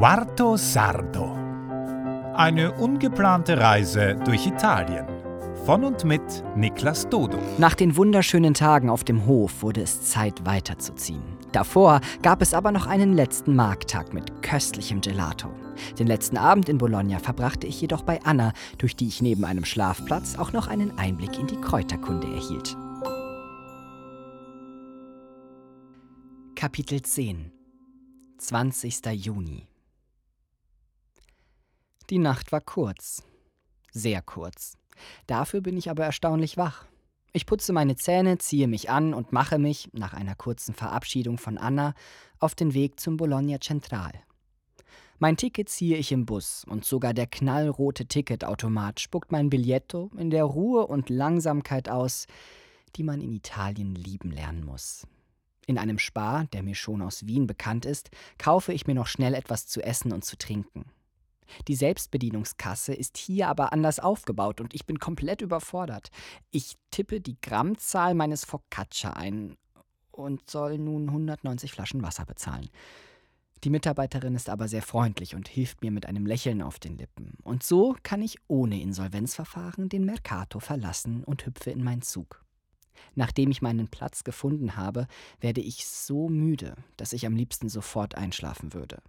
Quarto Sardo. Eine ungeplante Reise durch Italien. Von und mit Niklas Dodo. Nach den wunderschönen Tagen auf dem Hof wurde es Zeit weiterzuziehen. Davor gab es aber noch einen letzten Markttag mit köstlichem Gelato. Den letzten Abend in Bologna verbrachte ich jedoch bei Anna, durch die ich neben einem Schlafplatz auch noch einen Einblick in die Kräuterkunde erhielt. Kapitel 10 20. Juni Die Nacht war kurz, sehr kurz. Dafür bin ich aber erstaunlich wach. Ich putze meine Zähne, ziehe mich an und mache mich, nach einer kurzen Verabschiedung von Anna, auf den Weg zum Bologna Central. Mein Ticket ziehe ich im Bus und sogar der knallrote Ticketautomat spuckt mein Billetto in der Ruhe und Langsamkeit aus, die man in Italien lieben lernen muss. In einem Spar, der mir schon aus Wien bekannt ist, kaufe ich mir noch schnell etwas zu essen und zu trinken. Die Selbstbedienungskasse ist hier aber anders aufgebaut und ich bin komplett überfordert. Ich tippe die Grammzahl meines Focaccia ein und soll nun 190 Flaschen Wasser bezahlen. Die Mitarbeiterin ist aber sehr freundlich und hilft mir mit einem Lächeln auf den Lippen. Und so kann ich ohne Insolvenzverfahren den Mercato verlassen und hüpfe in meinen Zug. Nachdem ich meinen Platz gefunden habe, werde ich so müde, dass ich am liebsten sofort einschlafen würde.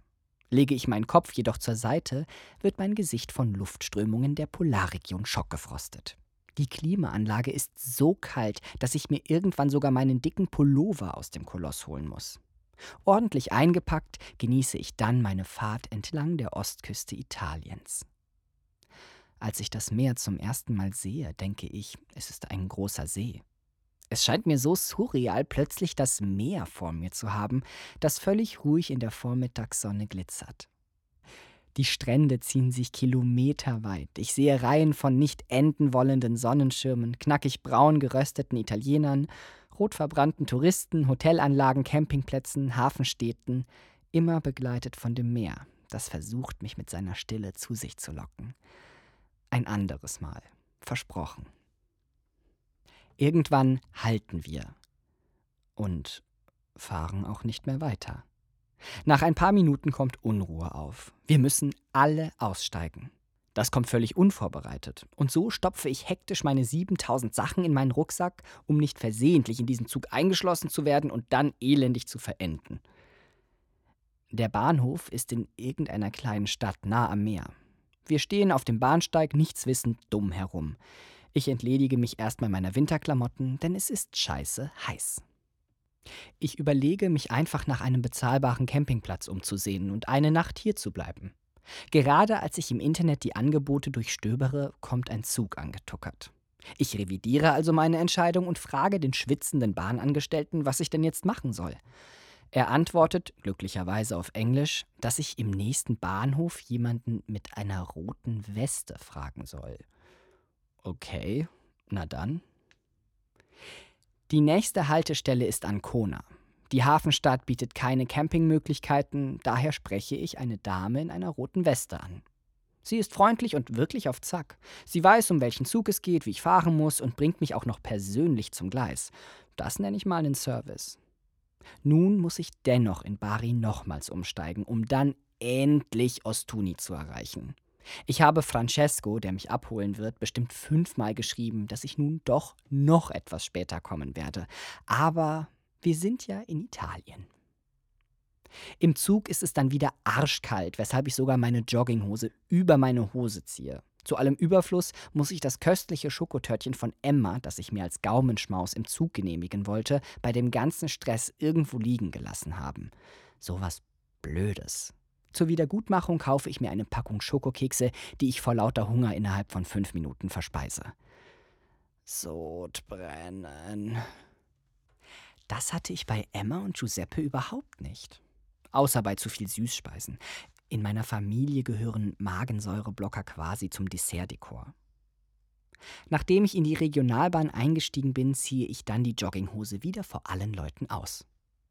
Lege ich meinen Kopf jedoch zur Seite, wird mein Gesicht von Luftströmungen der Polarregion schockgefrostet. Die Klimaanlage ist so kalt, dass ich mir irgendwann sogar meinen dicken Pullover aus dem Koloss holen muss. Ordentlich eingepackt genieße ich dann meine Fahrt entlang der Ostküste Italiens. Als ich das Meer zum ersten Mal sehe, denke ich, es ist ein großer See. Es scheint mir so surreal, plötzlich das Meer vor mir zu haben, das völlig ruhig in der Vormittagssonne glitzert. Die Strände ziehen sich kilometerweit. Ich sehe Reihen von nicht enden wollenden Sonnenschirmen, knackig braun gerösteten Italienern, rot verbrannten Touristen, Hotelanlagen, Campingplätzen, Hafenstädten, immer begleitet von dem Meer, das versucht, mich mit seiner Stille zu sich zu locken. Ein anderes Mal. Versprochen. Irgendwann halten wir und fahren auch nicht mehr weiter. Nach ein paar Minuten kommt Unruhe auf. Wir müssen alle aussteigen. Das kommt völlig unvorbereitet. Und so stopfe ich hektisch meine 7000 Sachen in meinen Rucksack, um nicht versehentlich in diesen Zug eingeschlossen zu werden und dann elendig zu verenden. Der Bahnhof ist in irgendeiner kleinen Stadt nah am Meer. Wir stehen auf dem Bahnsteig nichtswissend dumm herum. Ich entledige mich erstmal meiner Winterklamotten, denn es ist scheiße heiß. Ich überlege, mich einfach nach einem bezahlbaren Campingplatz umzusehen und eine Nacht hier zu bleiben. Gerade als ich im Internet die Angebote durchstöbere, kommt ein Zug angetuckert. Ich revidiere also meine Entscheidung und frage den schwitzenden Bahnangestellten, was ich denn jetzt machen soll. Er antwortet, glücklicherweise auf Englisch, dass ich im nächsten Bahnhof jemanden mit einer roten Weste fragen soll. Okay, na dann. Die nächste Haltestelle ist Ancona. Die Hafenstadt bietet keine Campingmöglichkeiten, daher spreche ich eine Dame in einer roten Weste an. Sie ist freundlich und wirklich auf Zack. Sie weiß, um welchen Zug es geht, wie ich fahren muss und bringt mich auch noch persönlich zum Gleis. Das nenne ich mal einen Service. Nun muss ich dennoch in Bari nochmals umsteigen, um dann endlich Ostuni zu erreichen. Ich habe Francesco, der mich abholen wird, bestimmt fünfmal geschrieben, dass ich nun doch noch etwas später kommen werde. Aber wir sind ja in Italien. Im Zug ist es dann wieder arschkalt, weshalb ich sogar meine Jogginghose über meine Hose ziehe. Zu allem Überfluss muss ich das köstliche Schokotörtchen von Emma, das ich mir als Gaumenschmaus im Zug genehmigen wollte, bei dem ganzen Stress irgendwo liegen gelassen haben. So was Blödes. Zur Wiedergutmachung kaufe ich mir eine Packung Schokokekse, die ich vor lauter Hunger innerhalb von fünf Minuten verspeise. Sodbrennen. Das hatte ich bei Emma und Giuseppe überhaupt nicht. Außer bei zu viel Süßspeisen. In meiner Familie gehören Magensäureblocker quasi zum Dessertdekor. Nachdem ich in die Regionalbahn eingestiegen bin, ziehe ich dann die Jogginghose wieder vor allen Leuten aus.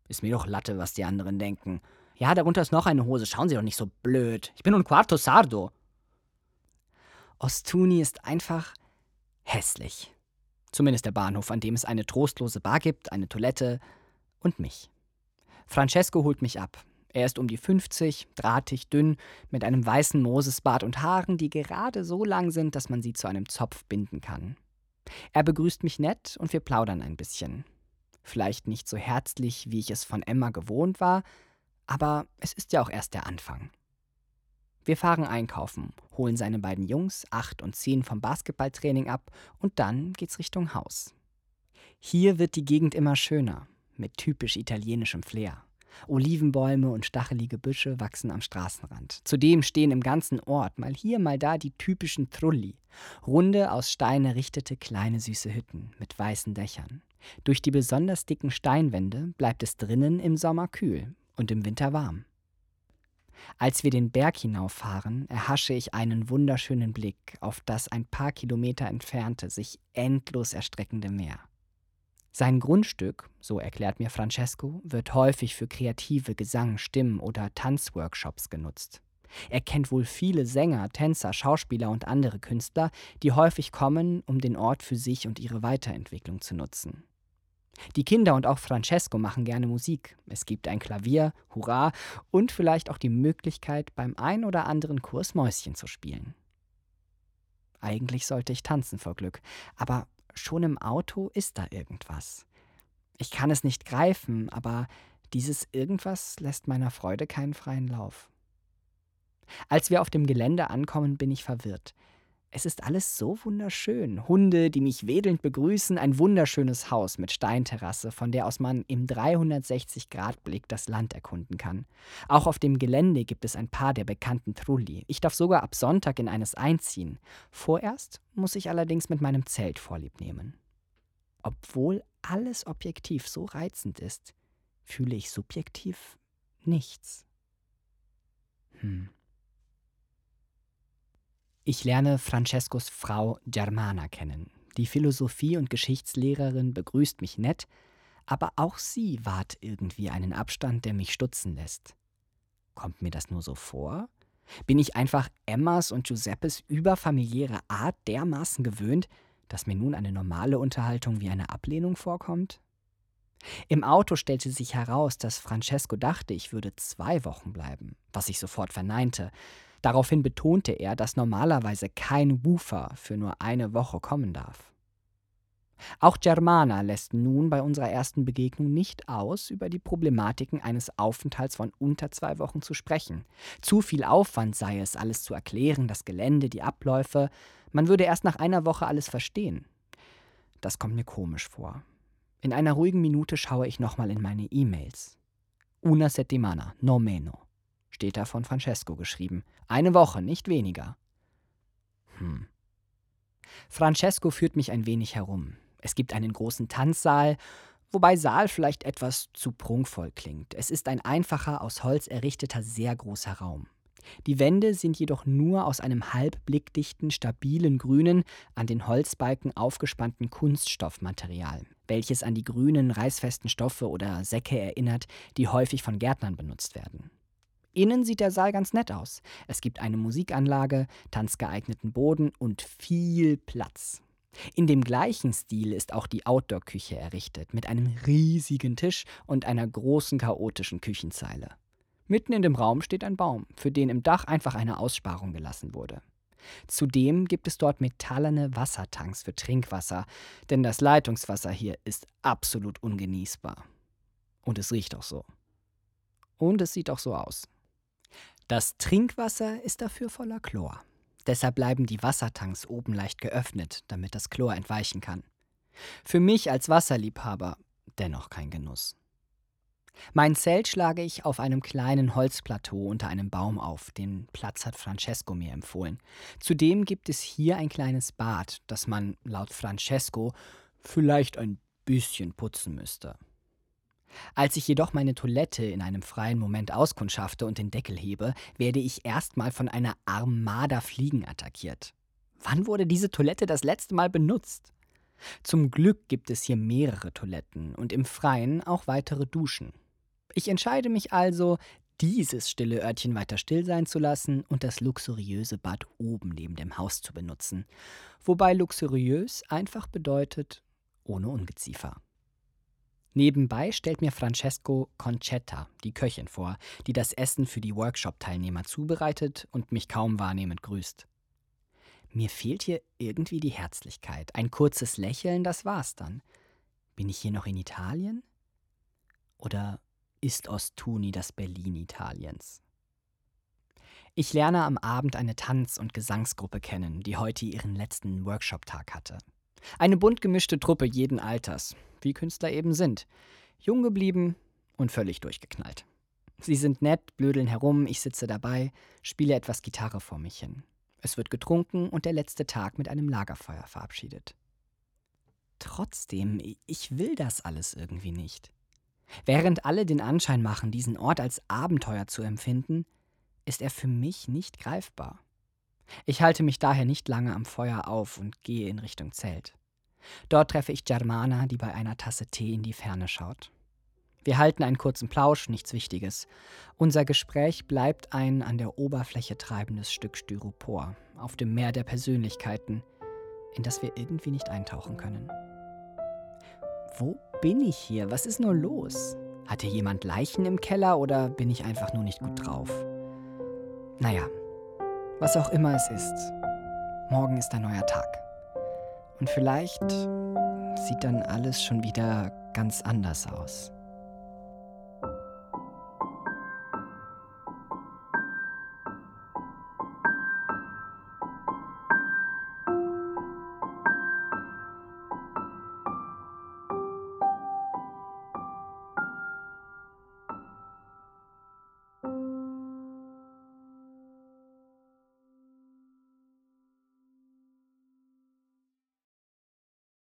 Ist mir doch Latte, was die anderen denken. Ja, darunter ist noch eine Hose. Schauen Sie doch nicht so blöd. Ich bin un quarto sardo. Ostuni ist einfach hässlich. Zumindest der Bahnhof, an dem es eine trostlose Bar gibt, eine Toilette und mich. Francesco holt mich ab. Er ist um die 50, drahtig, dünn, mit einem weißen Mosesbart und Haaren, die gerade so lang sind, dass man sie zu einem Zopf binden kann. Er begrüßt mich nett und wir plaudern ein bisschen. Vielleicht nicht so herzlich, wie ich es von Emma gewohnt war, aber es ist ja auch erst der Anfang. Wir fahren einkaufen, holen seine beiden Jungs, acht und zehn, vom Basketballtraining ab und dann geht's Richtung Haus. Hier wird die Gegend immer schöner, mit typisch italienischem Flair. Olivenbäume und stachelige Büsche wachsen am Straßenrand. Zudem stehen im ganzen Ort mal hier, mal da die typischen Trulli, runde, aus Stein errichtete kleine süße Hütten mit weißen Dächern. Durch die besonders dicken Steinwände bleibt es drinnen im Sommer kühl und im Winter warm. Als wir den Berg hinauffahren, erhasche ich einen wunderschönen Blick auf das ein paar Kilometer entfernte, sich endlos erstreckende Meer. Sein Grundstück, so erklärt mir Francesco, wird häufig für kreative Gesang, Stimmen oder Tanzworkshops genutzt. Er kennt wohl viele Sänger, Tänzer, Schauspieler und andere Künstler, die häufig kommen, um den Ort für sich und ihre Weiterentwicklung zu nutzen. Die Kinder und auch Francesco machen gerne Musik. Es gibt ein Klavier, hurra, und vielleicht auch die Möglichkeit, beim ein oder anderen Kurs Mäuschen zu spielen. Eigentlich sollte ich tanzen vor Glück, aber schon im Auto ist da irgendwas. Ich kann es nicht greifen, aber dieses irgendwas lässt meiner Freude keinen freien Lauf. Als wir auf dem Gelände ankommen, bin ich verwirrt. Es ist alles so wunderschön. Hunde, die mich wedelnd begrüßen, ein wunderschönes Haus mit Steinterrasse, von der aus man im 360-Grad-Blick das Land erkunden kann. Auch auf dem Gelände gibt es ein paar der bekannten Trulli. Ich darf sogar ab Sonntag in eines einziehen. Vorerst muss ich allerdings mit meinem Zelt vorlieb nehmen. Obwohl alles objektiv so reizend ist, fühle ich subjektiv nichts. Hm. Ich lerne Francescos Frau Germana kennen. Die Philosophie- und Geschichtslehrerin begrüßt mich nett, aber auch sie wahrt irgendwie einen Abstand, der mich stutzen lässt. Kommt mir das nur so vor? Bin ich einfach Emmas und Giuseppes überfamiliäre Art dermaßen gewöhnt, dass mir nun eine normale Unterhaltung wie eine Ablehnung vorkommt? Im Auto stellte sich heraus, dass Francesco dachte, ich würde zwei Wochen bleiben, was ich sofort verneinte. Daraufhin betonte er, dass normalerweise kein Woofer für nur eine Woche kommen darf. Auch Germana lässt nun bei unserer ersten Begegnung nicht aus, über die Problematiken eines Aufenthalts von unter zwei Wochen zu sprechen. Zu viel Aufwand sei es, alles zu erklären, das Gelände, die Abläufe. Man würde erst nach einer Woche alles verstehen. Das kommt mir komisch vor. In einer ruhigen Minute schaue ich nochmal in meine E-Mails. Una settimana, no meno steht da von Francesco geschrieben. Eine Woche, nicht weniger. Hm. Francesco führt mich ein wenig herum. Es gibt einen großen Tanzsaal, wobei Saal vielleicht etwas zu prunkvoll klingt. Es ist ein einfacher, aus Holz errichteter, sehr großer Raum. Die Wände sind jedoch nur aus einem halbblickdichten, stabilen grünen, an den Holzbalken aufgespannten Kunststoffmaterial, welches an die grünen, reißfesten Stoffe oder Säcke erinnert, die häufig von Gärtnern benutzt werden. Innen sieht der Saal ganz nett aus. Es gibt eine Musikanlage, tanzgeeigneten Boden und viel Platz. In dem gleichen Stil ist auch die Outdoor-Küche errichtet, mit einem riesigen Tisch und einer großen chaotischen Küchenzeile. Mitten in dem Raum steht ein Baum, für den im Dach einfach eine Aussparung gelassen wurde. Zudem gibt es dort metallene Wassertanks für Trinkwasser, denn das Leitungswasser hier ist absolut ungenießbar. Und es riecht auch so. Und es sieht auch so aus. Das Trinkwasser ist dafür voller Chlor. Deshalb bleiben die Wassertanks oben leicht geöffnet, damit das Chlor entweichen kann. Für mich als Wasserliebhaber dennoch kein Genuss. Mein Zelt schlage ich auf einem kleinen Holzplateau unter einem Baum auf. Den Platz hat Francesco mir empfohlen. Zudem gibt es hier ein kleines Bad, das man laut Francesco vielleicht ein bisschen putzen müsste. Als ich jedoch meine Toilette in einem freien Moment auskundschafte und den Deckel hebe, werde ich erstmal von einer Armada Fliegen attackiert. Wann wurde diese Toilette das letzte Mal benutzt? Zum Glück gibt es hier mehrere Toiletten und im Freien auch weitere Duschen. Ich entscheide mich also, dieses stille Örtchen weiter still sein zu lassen und das luxuriöse Bad oben neben dem Haus zu benutzen. Wobei luxuriös einfach bedeutet ohne Ungeziefer. Nebenbei stellt mir Francesco Concetta, die Köchin, vor, die das Essen für die Workshop-Teilnehmer zubereitet und mich kaum wahrnehmend grüßt. Mir fehlt hier irgendwie die Herzlichkeit. Ein kurzes Lächeln, das war's dann. Bin ich hier noch in Italien? Oder ist Ostuni das Berlin Italiens? Ich lerne am Abend eine Tanz- und Gesangsgruppe kennen, die heute ihren letzten Workshop-Tag hatte. Eine bunt gemischte Truppe jeden Alters, wie Künstler eben sind. Jung geblieben und völlig durchgeknallt. Sie sind nett, blödeln herum, ich sitze dabei, spiele etwas Gitarre vor mich hin. Es wird getrunken und der letzte Tag mit einem Lagerfeuer verabschiedet. Trotzdem, ich will das alles irgendwie nicht. Während alle den Anschein machen, diesen Ort als Abenteuer zu empfinden, ist er für mich nicht greifbar. Ich halte mich daher nicht lange am Feuer auf und gehe in Richtung Zelt. Dort treffe ich Germana, die bei einer Tasse Tee in die Ferne schaut. Wir halten einen kurzen Plausch, nichts Wichtiges. Unser Gespräch bleibt ein an der Oberfläche treibendes Stück Styropor auf dem Meer der Persönlichkeiten, in das wir irgendwie nicht eintauchen können. Wo bin ich hier? Was ist nur los? Hat hier jemand Leichen im Keller oder bin ich einfach nur nicht gut drauf? Naja, was auch immer es ist, morgen ist ein neuer Tag. Und vielleicht sieht dann alles schon wieder ganz anders aus.